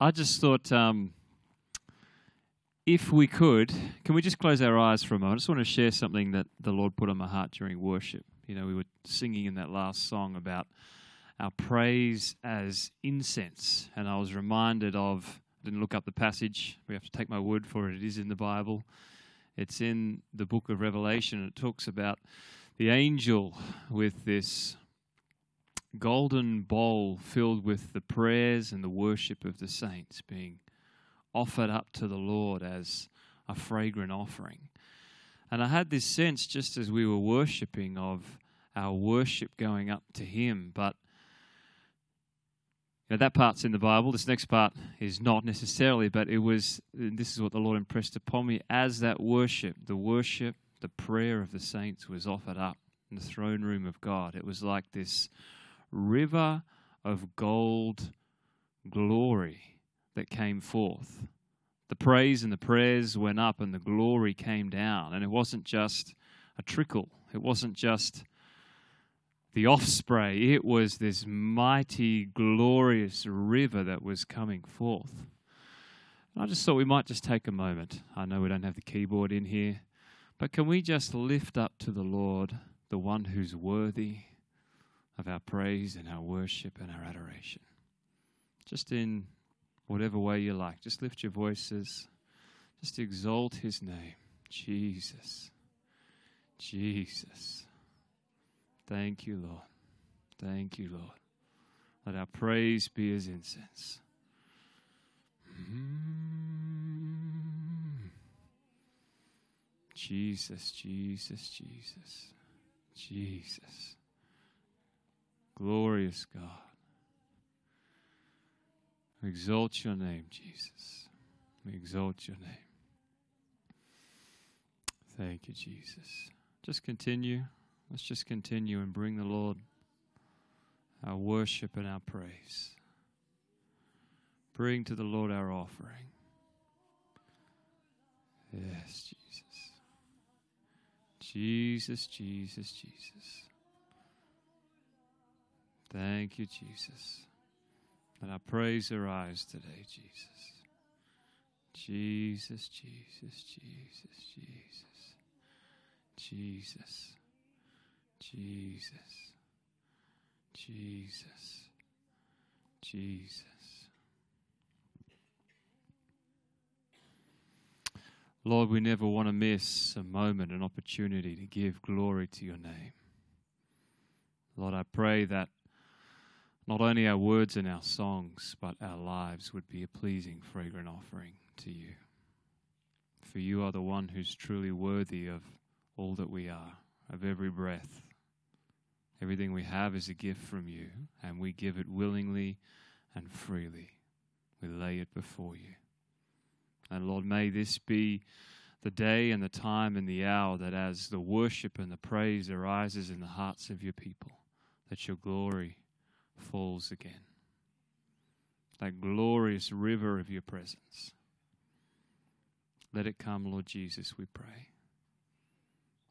I just thought um, if we could, can we just close our eyes for a moment? I just want to share something that the Lord put on my heart during worship. You know, we were singing in that last song about our praise as incense, and I was reminded of, I didn't look up the passage, we have to take my word for it, it is in the Bible. It's in the book of Revelation, it talks about the angel with this golden bowl filled with the prayers and the worship of the saints being offered up to the Lord as a fragrant offering. And I had this sense just as we were worshiping of our worship going up to Him. But that part's in the Bible. This next part is not necessarily, but it was, this is what the Lord impressed upon me as that worship, the worship, the prayer of the saints was offered up in the throne room of God. It was like this river of gold glory that came forth. The praise and the prayers went up and the glory came down. And it wasn't just a trickle, it wasn't just the offspray, it was this mighty, glorious river that was coming forth. I just thought we might just take a moment. I know we don't have the keyboard in here, but can we just lift up to the Lord, the one who's worthy? Of our praise and our worship and our adoration. Just in whatever way you like, just lift your voices, just exalt his name. Jesus. Jesus. Thank you, Lord. Thank you, Lord. Let our praise be as incense. Mm. Jesus, Jesus, Jesus, Jesus. Glorious God. We exalt your name, Jesus. We exalt your name. Thank you, Jesus. Just continue. Let's just continue and bring the Lord our worship and our praise. Bring to the Lord our offering. Yes, Jesus. Jesus, Jesus, Jesus. Thank you, Jesus. Let our praise arise today, Jesus. Jesus, Jesus, Jesus, Jesus. Jesus. Jesus. Jesus. Jesus. Lord, we never want to miss a moment, an opportunity to give glory to your name. Lord, I pray that not only our words and our songs, but our lives would be a pleasing, fragrant offering to you. For you are the one who's truly worthy of all that we are, of every breath. Everything we have is a gift from you, and we give it willingly and freely. We lay it before you. And Lord, may this be the day and the time and the hour that as the worship and the praise arises in the hearts of your people, that your glory falls again. That glorious river of your presence. Let it come, Lord Jesus, we pray.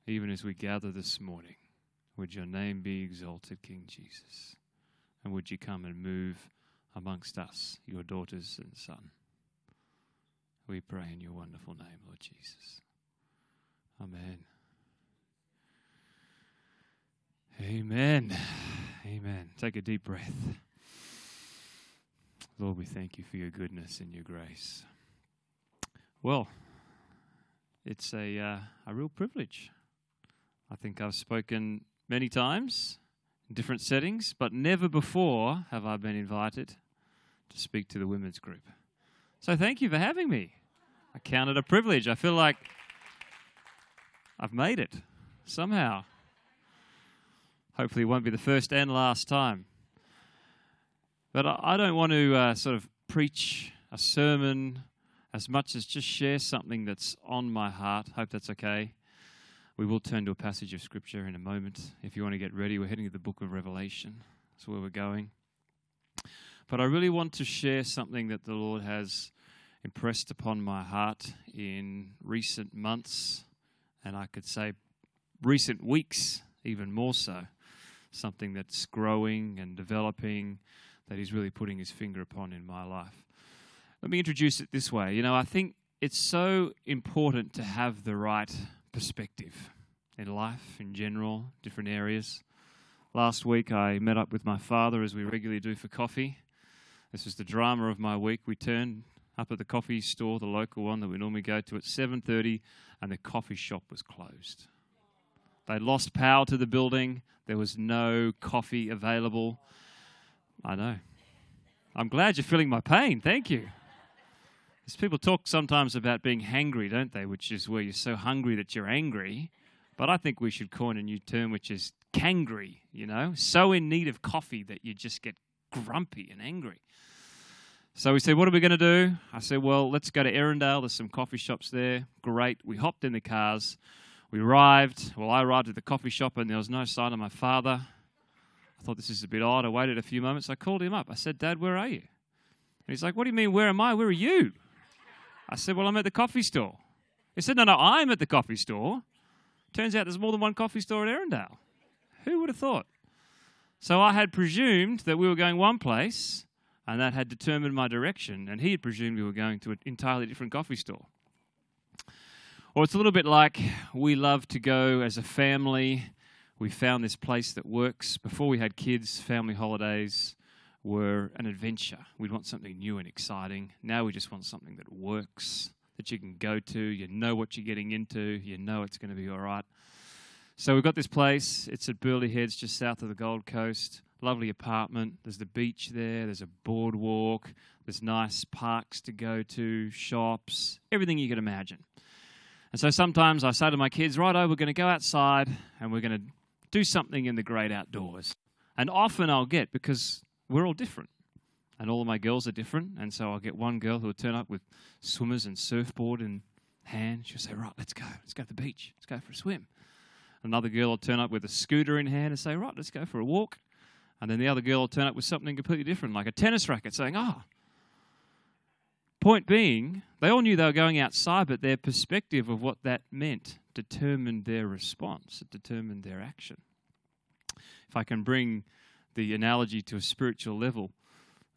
Even as we gather this morning, would your name be exalted, King Jesus? And would you come and move amongst us, your daughters and son? We pray in your wonderful name, Lord Jesus. Amen. Amen. Amen. Take a deep breath. Lord, we thank you for your goodness and your grace. Well, it's a, uh, a real privilege. I think I've spoken many times in different settings, but never before have I been invited to speak to the women's group. So thank you for having me. I count it a privilege. I feel like I've made it somehow. Hopefully, it won't be the first and last time. But I don't want to uh, sort of preach a sermon as much as just share something that's on my heart. Hope that's okay. We will turn to a passage of Scripture in a moment. If you want to get ready, we're heading to the book of Revelation. That's where we're going. But I really want to share something that the Lord has impressed upon my heart in recent months, and I could say recent weeks, even more so something that's growing and developing that He's really putting His finger upon in my life. Let me introduce it this way. You know, I think it's so important to have the right perspective in life, in general, different areas. Last week, I met up with my father as we regularly do for coffee. This was the drama of my week. We turned up at the coffee store, the local one that we normally go to, at 7:30, and the coffee shop was closed. They lost power to the building. There was no coffee available. I know. I'm glad you're feeling my pain. Thank you. People talk sometimes about being hangry, don't they? Which is where you're so hungry that you're angry. But I think we should coin a new term, which is cangry, you know? So in need of coffee that you just get grumpy and angry. So we said, What are we going to do? I said, Well, let's go to Erindale. There's some coffee shops there. Great. We hopped in the cars. We arrived. Well, I arrived at the coffee shop and there was no sign of my father. I thought this is a bit odd. I waited a few moments. I called him up. I said, Dad, where are you? And he's like, What do you mean, where am I? Where are you? I said, Well, I'm at the coffee store. He said, No, no, I'm at the coffee store. Turns out there's more than one coffee store at Erindale. Who would have thought? So I had presumed that we were going one place, and that had determined my direction, and he had presumed we were going to an entirely different coffee store. Or it's a little bit like we love to go as a family. We found this place that works. Before we had kids, family holidays were an adventure. We'd want something new and exciting. Now we just want something that works, that you can go to. You know what you're getting into, you know it's going to be all right. So we've got this place. It's at Burleigh Heads, just south of the Gold Coast. Lovely apartment. There's the beach there. There's a boardwalk. There's nice parks to go to, shops, everything you can imagine. And so sometimes I say to my kids, righto, we're going to go outside and we're going to do something in the great outdoors. And often I'll get, because we're all different, and all of my girls are different, and so I'll get one girl who will turn up with swimmers and surfboard in hand. She'll say, right, let's go. Let's go to the beach. Let's go for a swim. Another girl will turn up with a scooter in hand and say, right, let's go for a walk. And then the other girl will turn up with something completely different, like a tennis racket, saying, ah. Oh. Point being, they all knew they were going outside, but their perspective of what that meant determined their response, it determined their action. If I can bring the analogy to a spiritual level,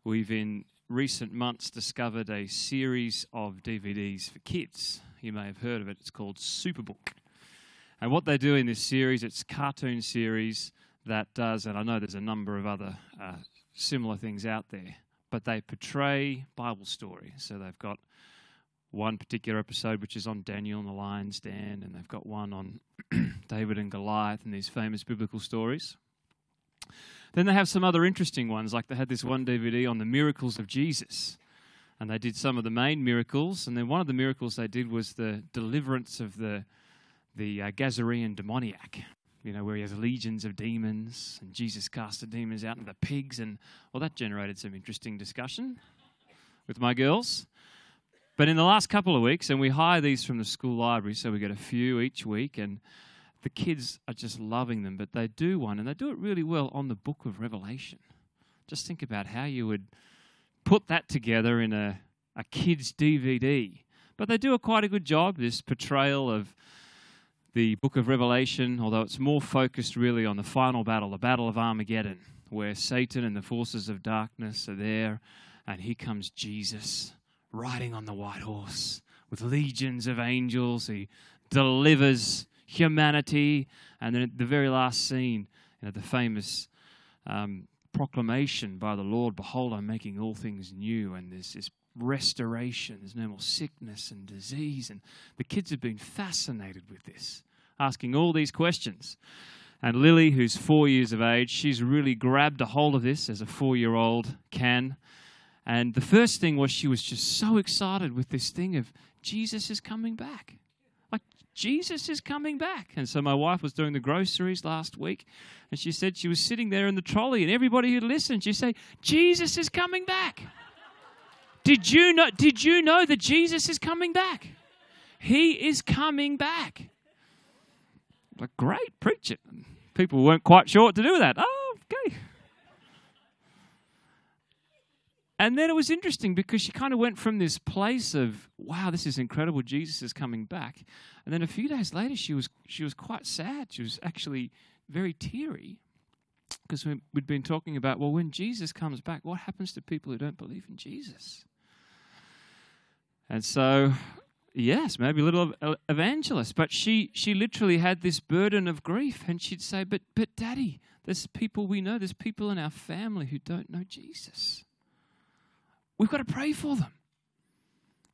we've in recent months discovered a series of DVDs for kids. You may have heard of it. It's called Superbook. And what they do in this series, it's cartoon series that does, and I know there's a number of other uh, similar things out there, but they portray Bible story. So they've got one particular episode which is on Daniel and the lion's den, and they've got one on David and Goliath and these famous biblical stories. Then they have some other interesting ones, like they had this one DVD on the miracles of Jesus. And they did some of the main miracles, and then one of the miracles they did was the deliverance of the, the uh, Gazarean demoniac you know, where he has legions of demons and Jesus cast the demons out into the pigs. And, well, that generated some interesting discussion with my girls. But in the last couple of weeks, and we hire these from the school library, so we get a few each week, and the kids are just loving them. But they do one, and they do it really well on the book of Revelation. Just think about how you would put that together in a, a kid's DVD. But they do a quite a good job, this portrayal of the book of Revelation, although it's more focused really on the final battle, the Battle of Armageddon, where Satan and the forces of darkness are there, and here comes Jesus riding on the white horse with legions of angels. He delivers humanity, and then at the very last scene, you know, the famous um, proclamation by the Lord, Behold, I'm making all things new, and there's this restoration. There's no more sickness and disease. And the kids have been fascinated with this, asking all these questions. And Lily, who's four years of age, she's really grabbed a hold of this as a four year old can. And the first thing was she was just so excited with this thing of Jesus is coming back. Like, Jesus is coming back. And so my wife was doing the groceries last week, and she said she was sitting there in the trolley, and everybody who'd listened, she'd say, Jesus is coming back. Did you know, did you know that Jesus is coming back? He is coming back. Like, great, preach it. People weren't quite sure what to do with that. Oh, okay. And then it was interesting because she kind of went from this place of, wow, this is incredible, Jesus is coming back. And then a few days later, she was, she was quite sad. She was actually very teary because we'd been talking about, well, when Jesus comes back, what happens to people who don't believe in Jesus? And so, yes, maybe a little evangelist, but she, she literally had this burden of grief. And she'd say, But, but daddy, there's people we know, there's people in our family who don't know Jesus. We've got to pray for them.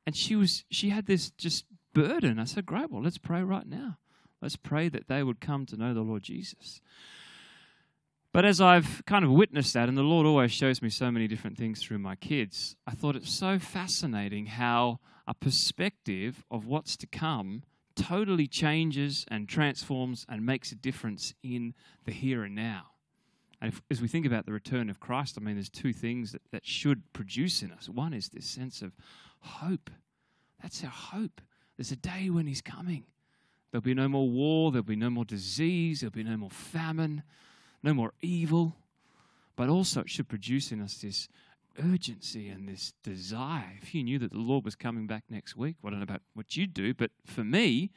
And she was she had this just burden. I said, Great, well, let's pray right now. Let's pray that they would come to know the Lord Jesus. But as I've kind of witnessed that, and the Lord always shows me so many different things through my kids, I thought it's so fascinating how a perspective of what's to come totally changes and transforms and makes a difference in the here and now. And if, as we think about the return of Christ, I mean, there's two things that, that should produce in us. One is this sense of hope. That's our hope. There's a day when He's coming. There'll be no more war, there'll be no more disease, there'll be no more famine, no more evil, but also it should produce in us this urgency and this desire. If you knew that the Lord was coming back next week, well, I don't know about what you'd do, but for me,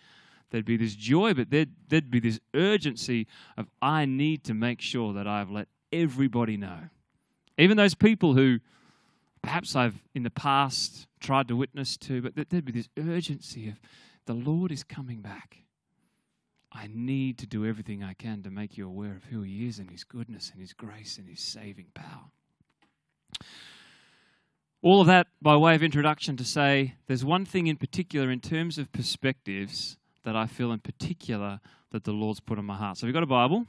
there'd be this joy, but there'd, there'd be this urgency of I need to make sure that I've let everybody know. Even those people who perhaps I've in the past tried to witness to, but there'd be this urgency of the Lord is coming back. I need to do everything I can to make you aware of who He is and His goodness and His grace and His saving power. All of that by way of introduction to say there's one thing in particular in terms of perspectives that I feel in particular that the Lord's put on my heart. So we've got a Bible,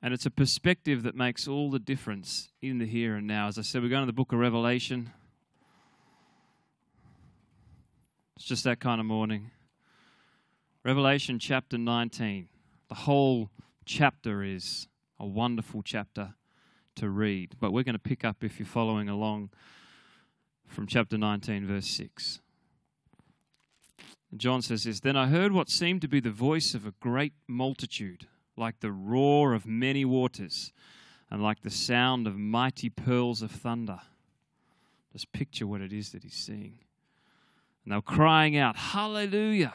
and it's a perspective that makes all the difference in the here and now. As I said, we're going to the book of Revelation. It's just that kind of morning. Revelation chapter 19. The whole chapter is a wonderful chapter to read, but we're going to pick up, if you're following along, from chapter 19, verse 6. John says this Then I heard what seemed to be the voice of a great multitude, like the roar of many waters, and like the sound of mighty pearls of thunder. Just picture what it is that he's seeing. And they were crying out, Hallelujah!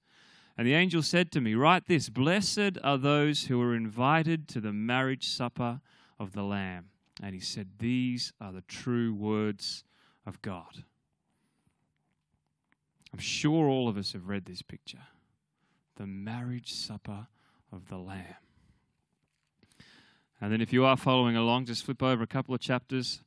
And the angel said to me, Write this Blessed are those who are invited to the marriage supper of the Lamb. And he said, These are the true words of God. I'm sure all of us have read this picture the marriage supper of the Lamb. And then, if you are following along, just flip over a couple of chapters.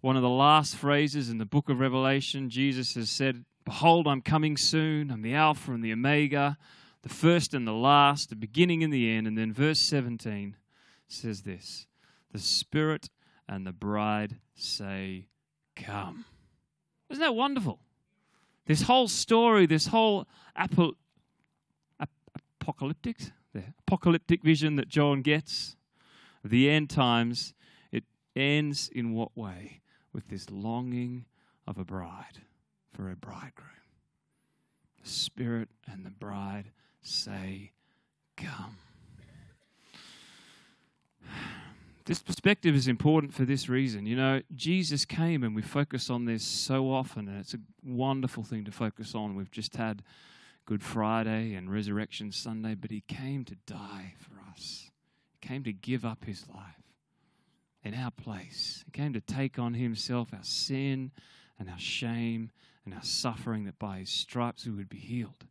One of the last phrases in the book of Revelation, Jesus has said Behold, I'm coming soon. I'm the Alpha and the Omega, the first and the last, the beginning and the end. And then verse 17 says this The Spirit and the bride say, Come. Isn't that wonderful? This whole story, this whole ap- apocalyptic, the apocalyptic vision that John gets the end times, it ends in what way? With this longing of a bride for a bridegroom. The Spirit and the bride say, Come. This perspective is important for this reason. You know, Jesus came and we focus on this so often, and it's a wonderful thing to focus on. We've just had Good Friday and Resurrection Sunday, but He came to die for us. He came to give up His life in our place. He came to take on Himself our sin and our shame and our suffering, that by his stripes we would be healed.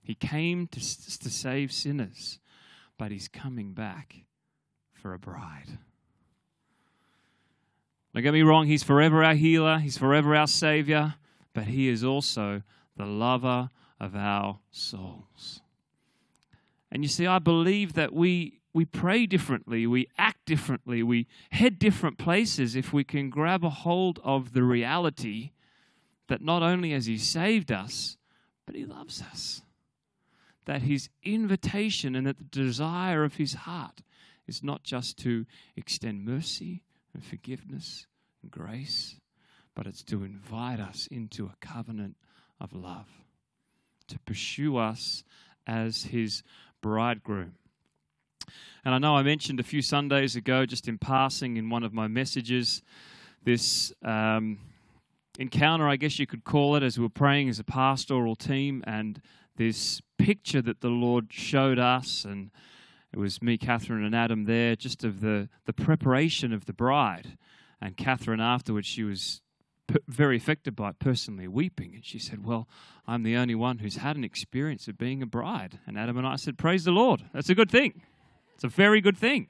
He came to, to save sinners, but he's coming back for a bride. Don't get me wrong, he's forever our healer, he's forever our savior, but he is also the lover of our souls. And you see, I believe that we, we pray differently, we act differently, we head different places if we can grab a hold of the reality that not only has He saved us, but He loves us. That His invitation and that the desire of His heart is not just to extend mercy and forgiveness and grace, but it's to invite us into a covenant of love, to pursue us as his bridegroom. And I know I mentioned a few Sundays ago, just in passing in one of my messages, this um, encounter, I guess you could call it, as we were praying as a pastoral team, and this picture that the Lord showed us, and it was me, Catherine, and Adam there, just of the, the preparation of the bride. And Catherine, afterwards, she was very affected by it personally, weeping. And she said, Well, I'm the only one who's had an experience of being a bride. And Adam and I said, Praise the Lord. That's a good thing. It's a very good thing.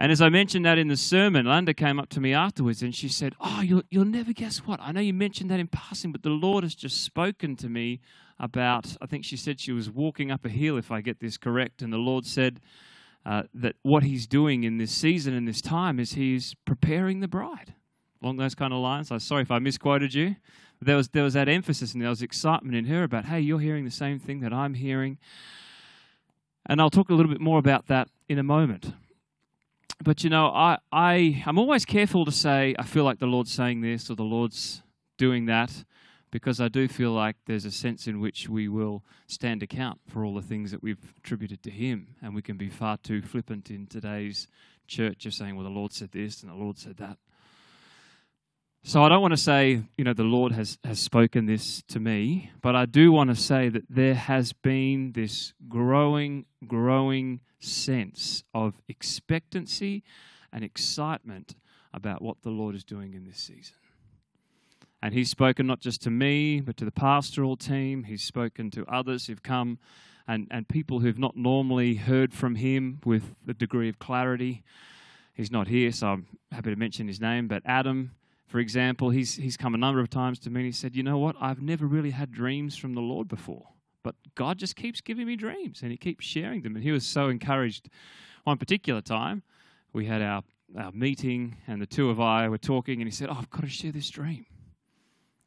And as I mentioned that in the sermon, Landa came up to me afterwards and she said, Oh, you'll, you'll never guess what. I know you mentioned that in passing, but the Lord has just spoken to me about, I think she said she was walking up a hill, if I get this correct. And the Lord said uh, that what He's doing in this season and this time is He's preparing the bride. Along those kind of lines. I'm sorry if I misquoted you. There was, there was that emphasis and there was excitement in her about, hey, you're hearing the same thing that I'm hearing. And I'll talk a little bit more about that in a moment. But you know, I, I, I'm always careful to say, I feel like the Lord's saying this or the Lord's doing that, because I do feel like there's a sense in which we will stand account for all the things that we've attributed to Him. And we can be far too flippant in today's church of saying, well, the Lord said this and the Lord said that. So I don't want to say, you know, the Lord has, has spoken this to me, but I do want to say that there has been this growing, growing sense of expectancy and excitement about what the Lord is doing in this season. And He's spoken not just to me, but to the pastoral team. He's spoken to others who've come and, and people who've not normally heard from Him with the degree of clarity. He's not here, so I'm happy to mention his name, but Adam for example, he's, he's come a number of times to me and he said, You know what? I've never really had dreams from the Lord before, but God just keeps giving me dreams and he keeps sharing them. And he was so encouraged. One particular time, we had our, our meeting and the two of I were talking and he said, Oh, I've got to share this dream.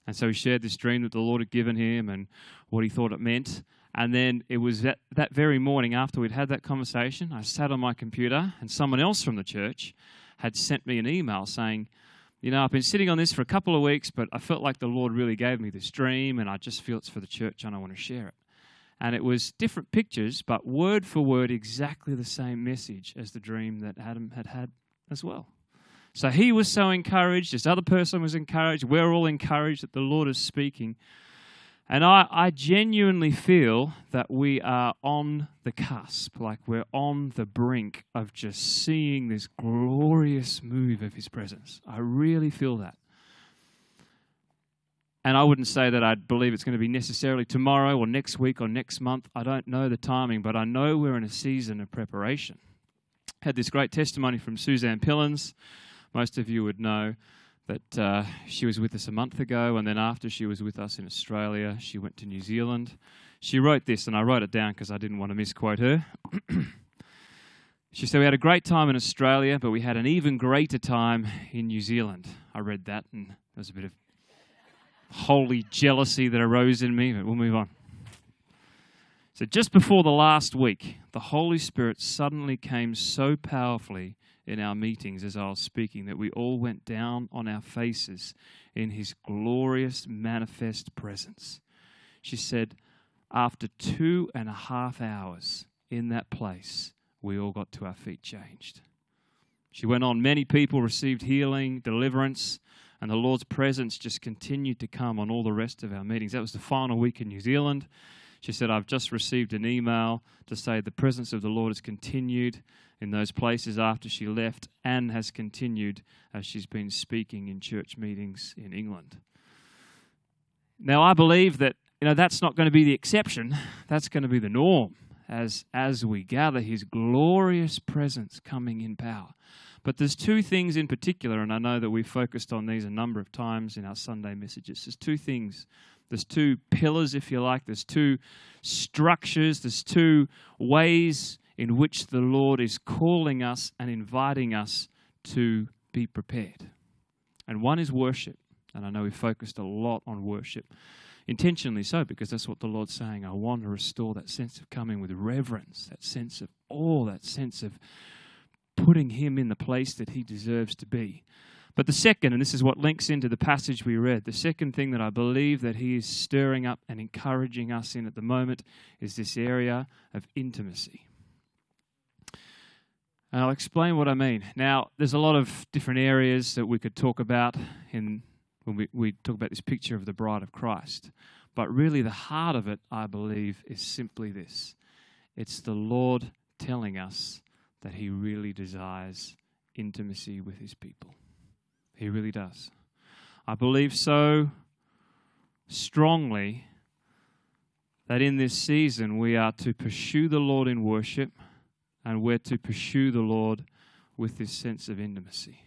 And so he shared this dream that the Lord had given him and what he thought it meant. And then it was that, that very morning after we'd had that conversation, I sat on my computer and someone else from the church had sent me an email saying, you know, I've been sitting on this for a couple of weeks, but I felt like the Lord really gave me this dream, and I just feel it's for the church and I want to share it. And it was different pictures, but word for word, exactly the same message as the dream that Adam had had as well. So he was so encouraged, this other person was encouraged, we're all encouraged that the Lord is speaking. And I, I genuinely feel that we are on the cusp, like we're on the brink of just seeing this glorious move of His presence. I really feel that. And I wouldn't say that I believe it's going to be necessarily tomorrow or next week or next month. I don't know the timing, but I know we're in a season of preparation. Had this great testimony from Suzanne Pillins. Most of you would know that uh, she was with us a month ago, and then after she was with us in Australia, she went to New Zealand. She wrote this, and I wrote it down because I didn't want to misquote her. she said, We had a great time in Australia, but we had an even greater time in New Zealand. I read that, and there was a bit of holy jealousy that arose in me, but we'll move on. So, just before the last week, the Holy Spirit suddenly came so powerfully in our meetings as I was speaking that we all went down on our faces in his glorious manifest presence. She said, after two and a half hours in that place, we all got to our feet changed. She went on, many people received healing, deliverance, and the Lord's presence just continued to come on all the rest of our meetings. That was the final week in New Zealand. She said, I've just received an email to say the presence of the Lord has continued in those places after she left and has continued as she's been speaking in church meetings in England. Now, I believe that you know that's not going to be the exception, that's going to be the norm as, as we gather his glorious presence coming in power. But there's two things in particular, and I know that we've focused on these a number of times in our Sunday messages. There's two things. There's two pillars, if you like. There's two structures. There's two ways in which the Lord is calling us and inviting us to be prepared. And one is worship. And I know we focused a lot on worship, intentionally so, because that's what the Lord's saying. I want to restore that sense of coming with reverence, that sense of awe, that sense of putting Him in the place that He deserves to be. But the second, and this is what links into the passage we read, the second thing that I believe that he is stirring up and encouraging us in at the moment is this area of intimacy. And I'll explain what I mean. Now, there's a lot of different areas that we could talk about in when we, we talk about this picture of the bride of Christ. But really, the heart of it, I believe, is simply this it's the Lord telling us that He really desires intimacy with His people. He really does. I believe so strongly that in this season we are to pursue the Lord in worship and we're to pursue the Lord with this sense of intimacy,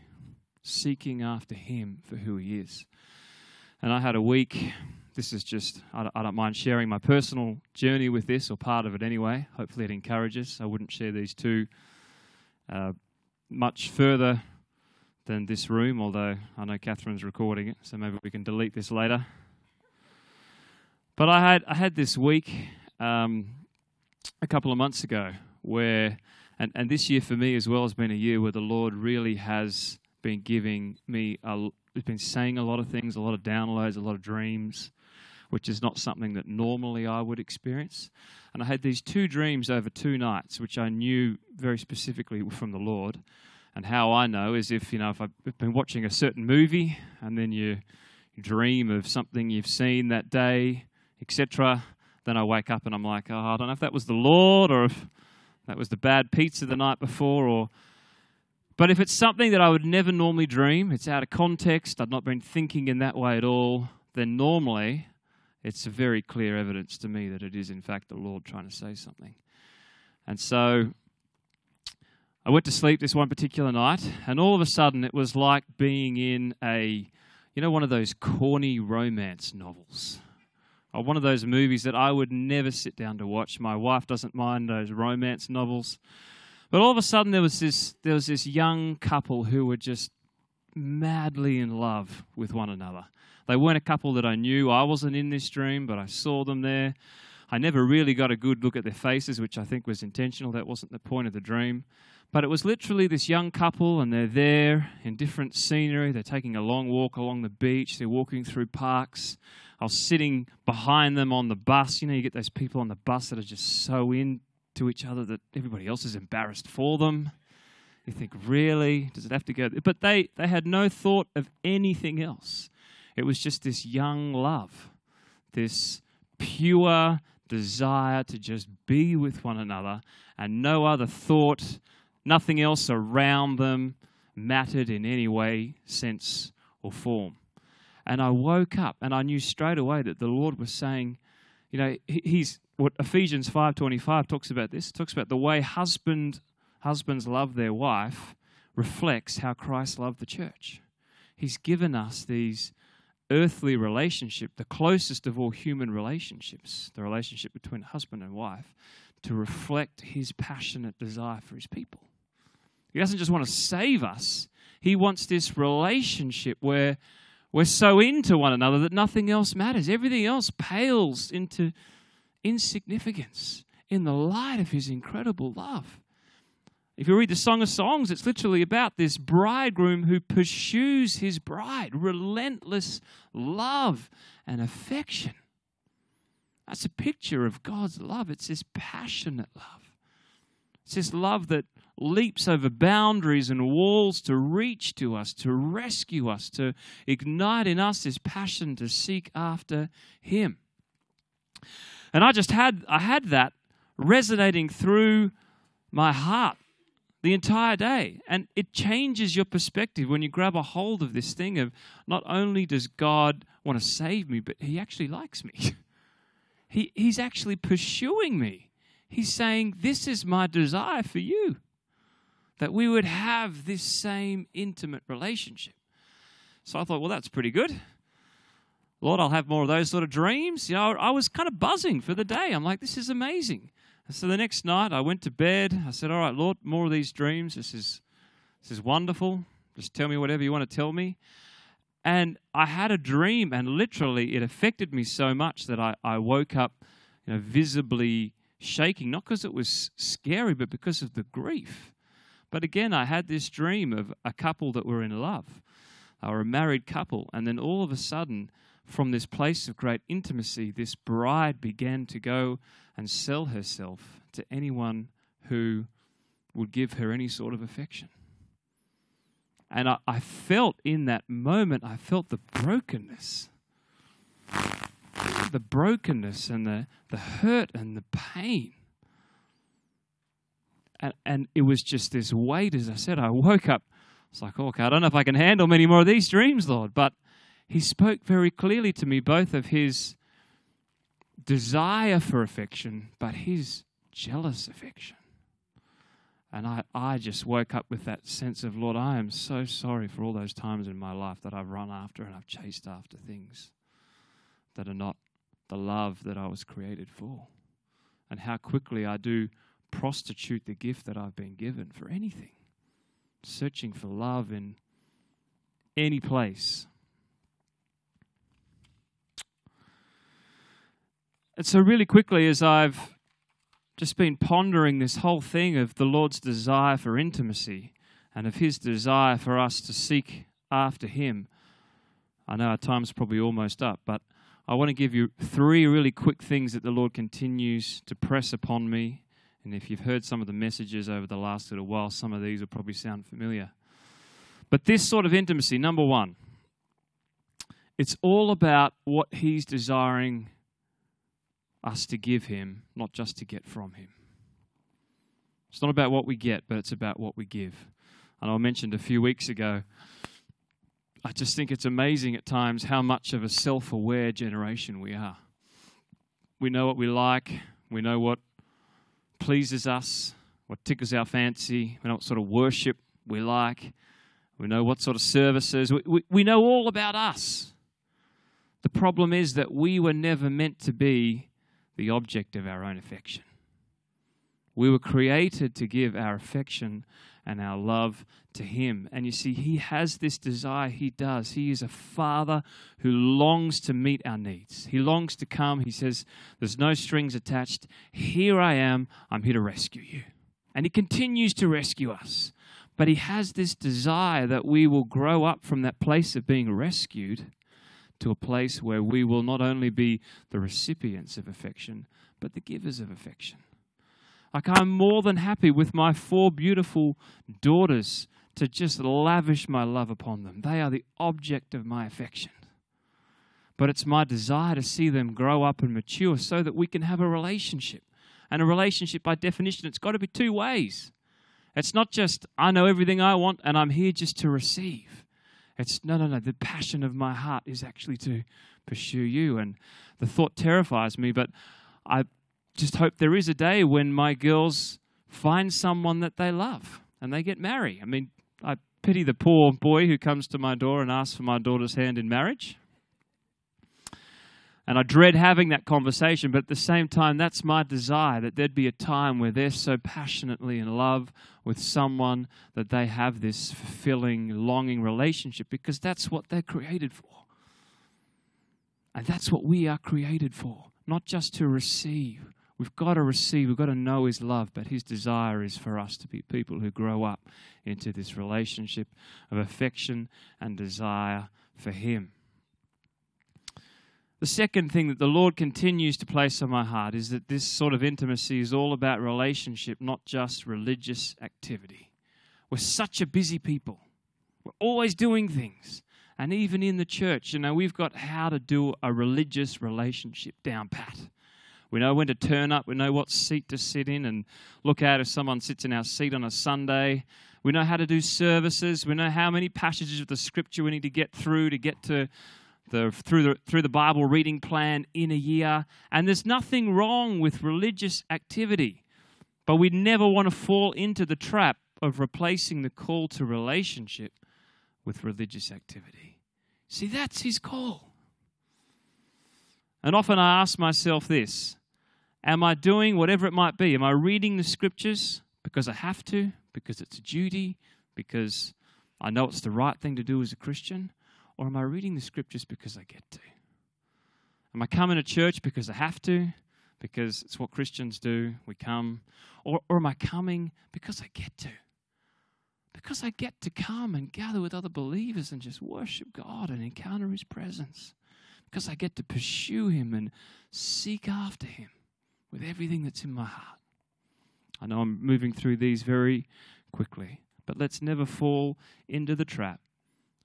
seeking after Him for who He is. And I had a week. This is just, I don't mind sharing my personal journey with this, or part of it anyway. Hopefully, it encourages. I wouldn't share these two uh, much further than this room, although I know Catherine's recording it, so maybe we can delete this later. But I had I had this week um, a couple of months ago where, and, and this year for me as well has been a year where the Lord really has been giving me, a, has been saying a lot of things, a lot of downloads, a lot of dreams, which is not something that normally I would experience. And I had these two dreams over two nights, which I knew very specifically were from the Lord. And how I know is if, you know, if I've been watching a certain movie and then you dream of something you've seen that day, etc., then I wake up and I'm like, oh, I don't know if that was the Lord or if that was the bad pizza the night before or but if it's something that I would never normally dream, it's out of context, I've not been thinking in that way at all, then normally it's a very clear evidence to me that it is in fact the Lord trying to say something. And so I went to sleep this one particular night, and all of a sudden it was like being in a, you know, one of those corny romance novels or one of those movies that I would never sit down to watch. My wife doesn't mind those romance novels. But all of a sudden there was this there was this young couple who were just madly in love with one another. They weren't a couple that I knew. I wasn't in this dream, but I saw them there. I never really got a good look at their faces, which I think was intentional. That wasn't the point of the dream. But it was literally this young couple, and they're there in different scenery. They're taking a long walk along the beach. They're walking through parks. I was sitting behind them on the bus. You know, you get those people on the bus that are just so into each other that everybody else is embarrassed for them. You think, really? Does it have to go? But they, they had no thought of anything else. It was just this young love, this pure desire to just be with one another, and no other thought, nothing else around them mattered in any way, sense, or form. And I woke up and I knew straight away that the Lord was saying, you know, he's what Ephesians 5:25 talks about this. Talks about the way husband husbands love their wife reflects how Christ loved the church. He's given us these earthly relationship, the closest of all human relationships, the relationship between husband and wife, to reflect his passionate desire for his people. He doesn't just want to save us, he wants this relationship where we're so into one another that nothing else matters. Everything else pales into insignificance in the light of his incredible love. If you read the Song of Songs, it's literally about this bridegroom who pursues his bride, relentless love and affection. That's a picture of God's love. It's this passionate love. It's this love that leaps over boundaries and walls to reach to us, to rescue us, to ignite in us this passion to seek after Him. And I just had I had that resonating through my heart the entire day. And it changes your perspective when you grab a hold of this thing of not only does God want to save me, but He actually likes me. he, he's actually pursuing me. He's saying, This is my desire for you that we would have this same intimate relationship. So I thought, well, that's pretty good. Lord, I'll have more of those sort of dreams. You know, I was kind of buzzing for the day. I'm like, this is amazing. So the next night I went to bed. I said, all right, Lord, more of these dreams. This is this is wonderful. Just tell me whatever you want to tell me. And I had a dream, and literally it affected me so much that I, I woke up, you know, visibly shaking, not because it was scary, but because of the grief but again, I had this dream of a couple that were in love. Were a married couple. And then all of a sudden, from this place of great intimacy, this bride began to go and sell herself to anyone who would give her any sort of affection. And I, I felt in that moment, I felt the brokenness. The brokenness and the, the hurt and the pain. And, and it was just this weight, as I said, I woke up. It's like, okay, I don't know if I can handle many more of these dreams, Lord. But he spoke very clearly to me both of his desire for affection, but his jealous affection. And I, I just woke up with that sense of, Lord, I am so sorry for all those times in my life that I've run after and I've chased after things that are not the love that I was created for. And how quickly I do prostitute the gift that I've been given for anything, searching for love in any place. And so, really quickly, as I've just been pondering this whole thing of the Lord's desire for intimacy and of His desire for us to seek after Him. I know our time's probably almost up, but I want to give you three really quick things that the Lord continues to press upon me. And if you've heard some of the messages over the last little while, some of these will probably sound familiar. But this sort of intimacy, number one, it's all about what He's desiring us to give Him, not just to get from Him. It's not about what we get, but it's about what we give. And I mentioned a few weeks ago, I just think it's amazing at times how much of a self aware generation we are. We know what we like, we know what pleases us, what tickles our fancy, we know what sort of worship we like, we know what sort of services, we, we, we know all about us. The problem is that we were never meant to be the object of our own affection. We were created to give our affection and our love to Him. And you see, He has this desire. He does. He is a Father who longs to meet our needs. He longs to come. He says, There's no strings attached. Here I am. I'm here to rescue you. And He continues to rescue us. But He has this desire that we will grow up from that place of being rescued to a place where we will not only be the recipients of affection, but the givers of affection. Like, I'm more than happy with my four beautiful daughters to just lavish my love upon them. They are the object of my affection. But it's my desire to see them grow up and mature so that we can have a relationship. And a relationship, by definition, it's got to be two ways. It's not just, I know everything I want and I'm here just to receive. It's no, no, no. The passion of my heart is actually to pursue you. And the thought terrifies me, but I just hope there is a day when my girls find someone that they love and they get married. I mean, I pity the poor boy who comes to my door and asks for my daughter's hand in marriage. And I dread having that conversation, but at the same time, that's my desire that there'd be a time where they're so passionately in love with someone that they have this fulfilling, longing relationship because that's what they're created for. And that's what we are created for, not just to receive. We've got to receive, we've got to know His love, but His desire is for us to be people who grow up into this relationship of affection and desire for Him. The second thing that the Lord continues to place on my heart is that this sort of intimacy is all about relationship, not just religious activity. We're such a busy people, we're always doing things. And even in the church, you know, we've got how to do a religious relationship down pat. We know when to turn up. We know what seat to sit in and look out if someone sits in our seat on a Sunday. We know how to do services. We know how many passages of the scripture we need to get through to get to the, through, the, through the Bible reading plan in a year. And there's nothing wrong with religious activity, but we never want to fall into the trap of replacing the call to relationship with religious activity. See, that's his call. And often I ask myself this Am I doing whatever it might be? Am I reading the scriptures because I have to, because it's a duty, because I know it's the right thing to do as a Christian? Or am I reading the scriptures because I get to? Am I coming to church because I have to? Because it's what Christians do, we come. Or, or am I coming because I get to? Because I get to come and gather with other believers and just worship God and encounter His presence. Because I get to pursue Him and seek after Him with everything that's in my heart. I know I'm moving through these very quickly, but let's never fall into the trap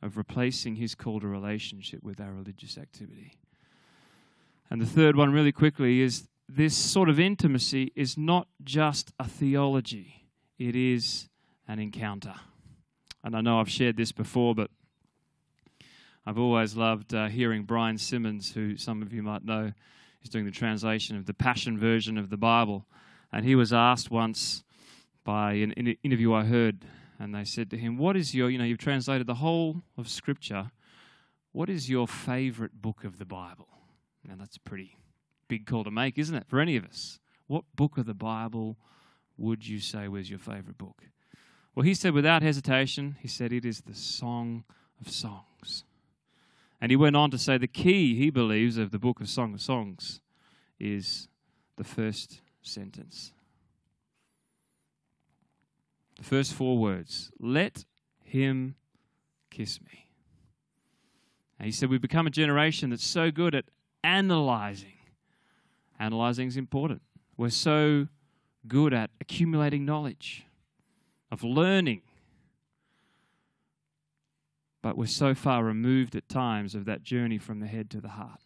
of replacing His call to relationship with our religious activity. And the third one, really quickly, is this sort of intimacy is not just a theology, it is an encounter. And I know I've shared this before, but I've always loved uh, hearing Brian Simmons, who some of you might know, is doing the translation of the Passion version of the Bible. And he was asked once by an interview I heard, and they said to him, What is your, you know, you've translated the whole of Scripture. What is your favorite book of the Bible? Now, that's a pretty big call to make, isn't it, for any of us? What book of the Bible would you say was your favorite book? Well, he said without hesitation, he said it is the Song of Songs. And he went on to say the key, he believes, of the book of Song of Songs is the first sentence. The first four words Let him kiss me. And he said, We've become a generation that's so good at analyzing. Analyzing is important. We're so good at accumulating knowledge, of learning. But we're so far removed at times of that journey from the head to the heart.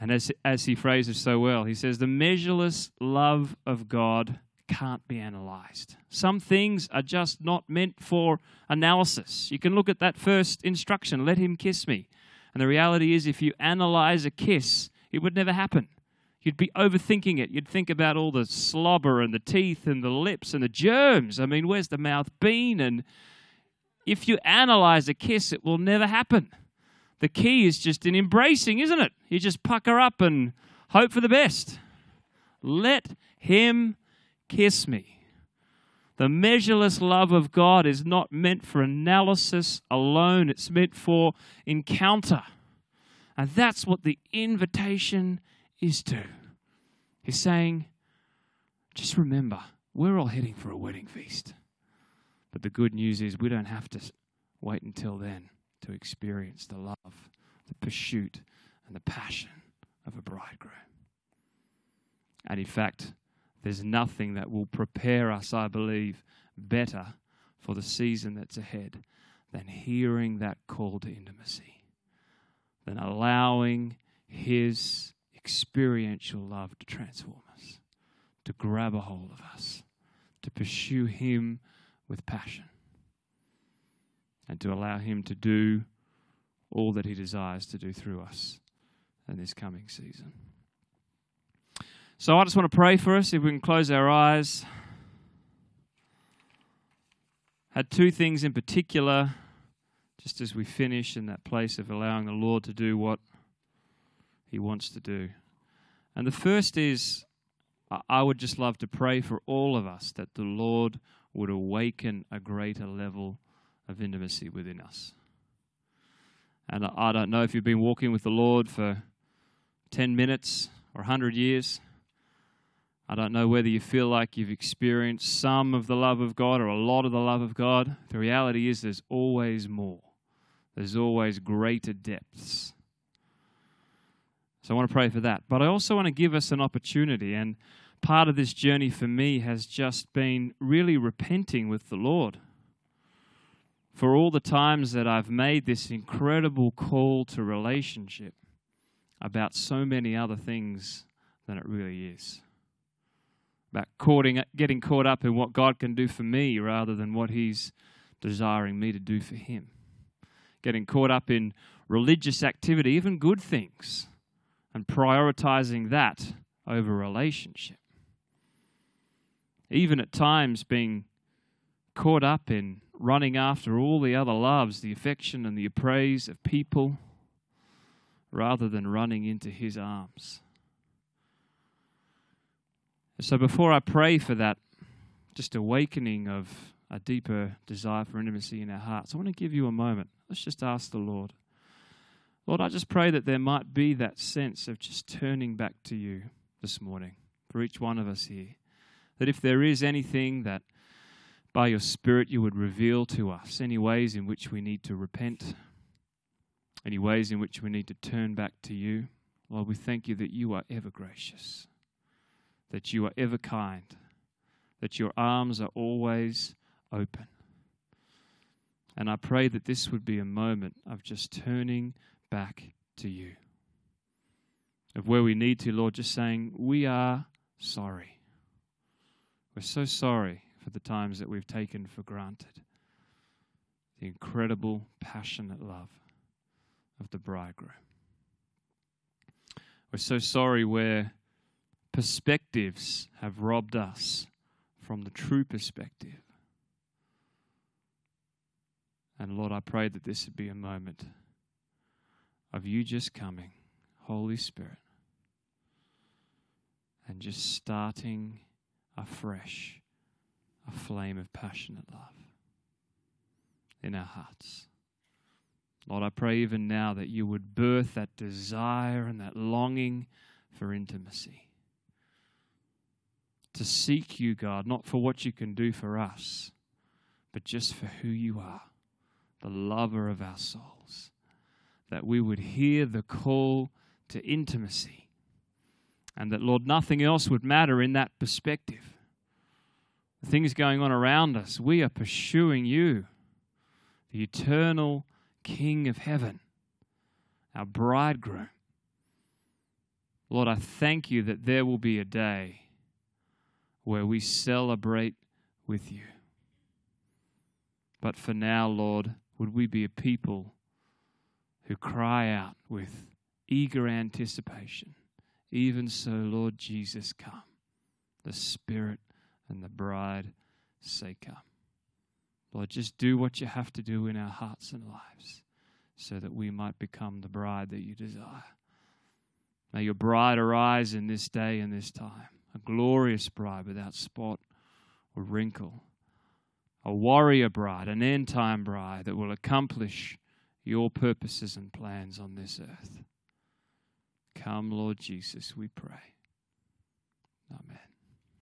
And as, as he phrases so well, he says, The measureless love of God can't be analyzed. Some things are just not meant for analysis. You can look at that first instruction let him kiss me. And the reality is, if you analyze a kiss, it would never happen. You'd be overthinking it. You'd think about all the slobber and the teeth and the lips and the germs. I mean, where's the mouth been? And if you analyze a kiss, it will never happen. The key is just in embracing, isn't it? You just pucker up and hope for the best. Let him kiss me. The measureless love of God is not meant for analysis alone, it's meant for encounter. And that's what the invitation is to. He's saying, just remember, we're all heading for a wedding feast. But the good news is we don't have to wait until then to experience the love, the pursuit, and the passion of a bridegroom. And in fact, there's nothing that will prepare us, I believe, better for the season that's ahead than hearing that call to intimacy, than allowing His experiential love to transform us, to grab a hold of us, to pursue Him with passion, and to allow Him to do all that He desires to do through us in this coming season. So I just want to pray for us. If we can close our eyes. Had two things in particular, just as we finish in that place of allowing the Lord to do what He wants to do. And the first is I would just love to pray for all of us that the Lord would awaken a greater level of intimacy within us. And I don't know if you've been walking with the Lord for 10 minutes or 100 years. I don't know whether you feel like you've experienced some of the love of God or a lot of the love of God. The reality is there's always more, there's always greater depths. So I want to pray for that. But I also want to give us an opportunity. And part of this journey for me has just been really repenting with the Lord for all the times that I've made this incredible call to relationship about so many other things than it really is about courting, getting caught up in what God can do for me rather than what He's desiring me to do for Him. Getting caught up in religious activity, even good things, and prioritizing that over relationship. Even at times being caught up in running after all the other loves, the affection and the appraise of people, rather than running into His arms. So before I pray for that, just awakening of a deeper desire for intimacy in our hearts, I want to give you a moment. Let's just ask the Lord. Lord, I just pray that there might be that sense of just turning back to you this morning for each one of us here. That if there is anything that by your Spirit, you would reveal to us any ways in which we need to repent, any ways in which we need to turn back to you. Lord, we thank you that you are ever gracious, that you are ever kind, that your arms are always open. And I pray that this would be a moment of just turning back to you. Of where we need to, Lord, just saying, We are sorry. We're so sorry for the times that we've taken for granted. The incredible, passionate love of the bridegroom. We're so sorry where perspectives have robbed us from the true perspective. And Lord, I pray that this would be a moment of you just coming, Holy Spirit, and just starting afresh a flame of passionate love in our hearts. Lord, I pray even now that you would birth that desire and that longing for intimacy. To seek you, God, not for what you can do for us, but just for who you are, the lover of our souls. That we would hear the call to intimacy, and that, Lord, nothing else would matter in that perspective. The things going on around us, we are pursuing you, the eternal King of heaven, our bridegroom. Lord, I thank you that there will be a day where we celebrate with you. But for now, Lord, would we be a people who cry out with eager anticipation, even so, Lord Jesus, come. The Spirit and the bride say, Come. Lord, just do what you have to do in our hearts and lives so that we might become the bride that you desire. May your bride arise in this day and this time, a glorious bride without spot or wrinkle, a warrior bride, an end time bride that will accomplish your purposes and plans on this earth. Come, Lord Jesus, we pray. Amen.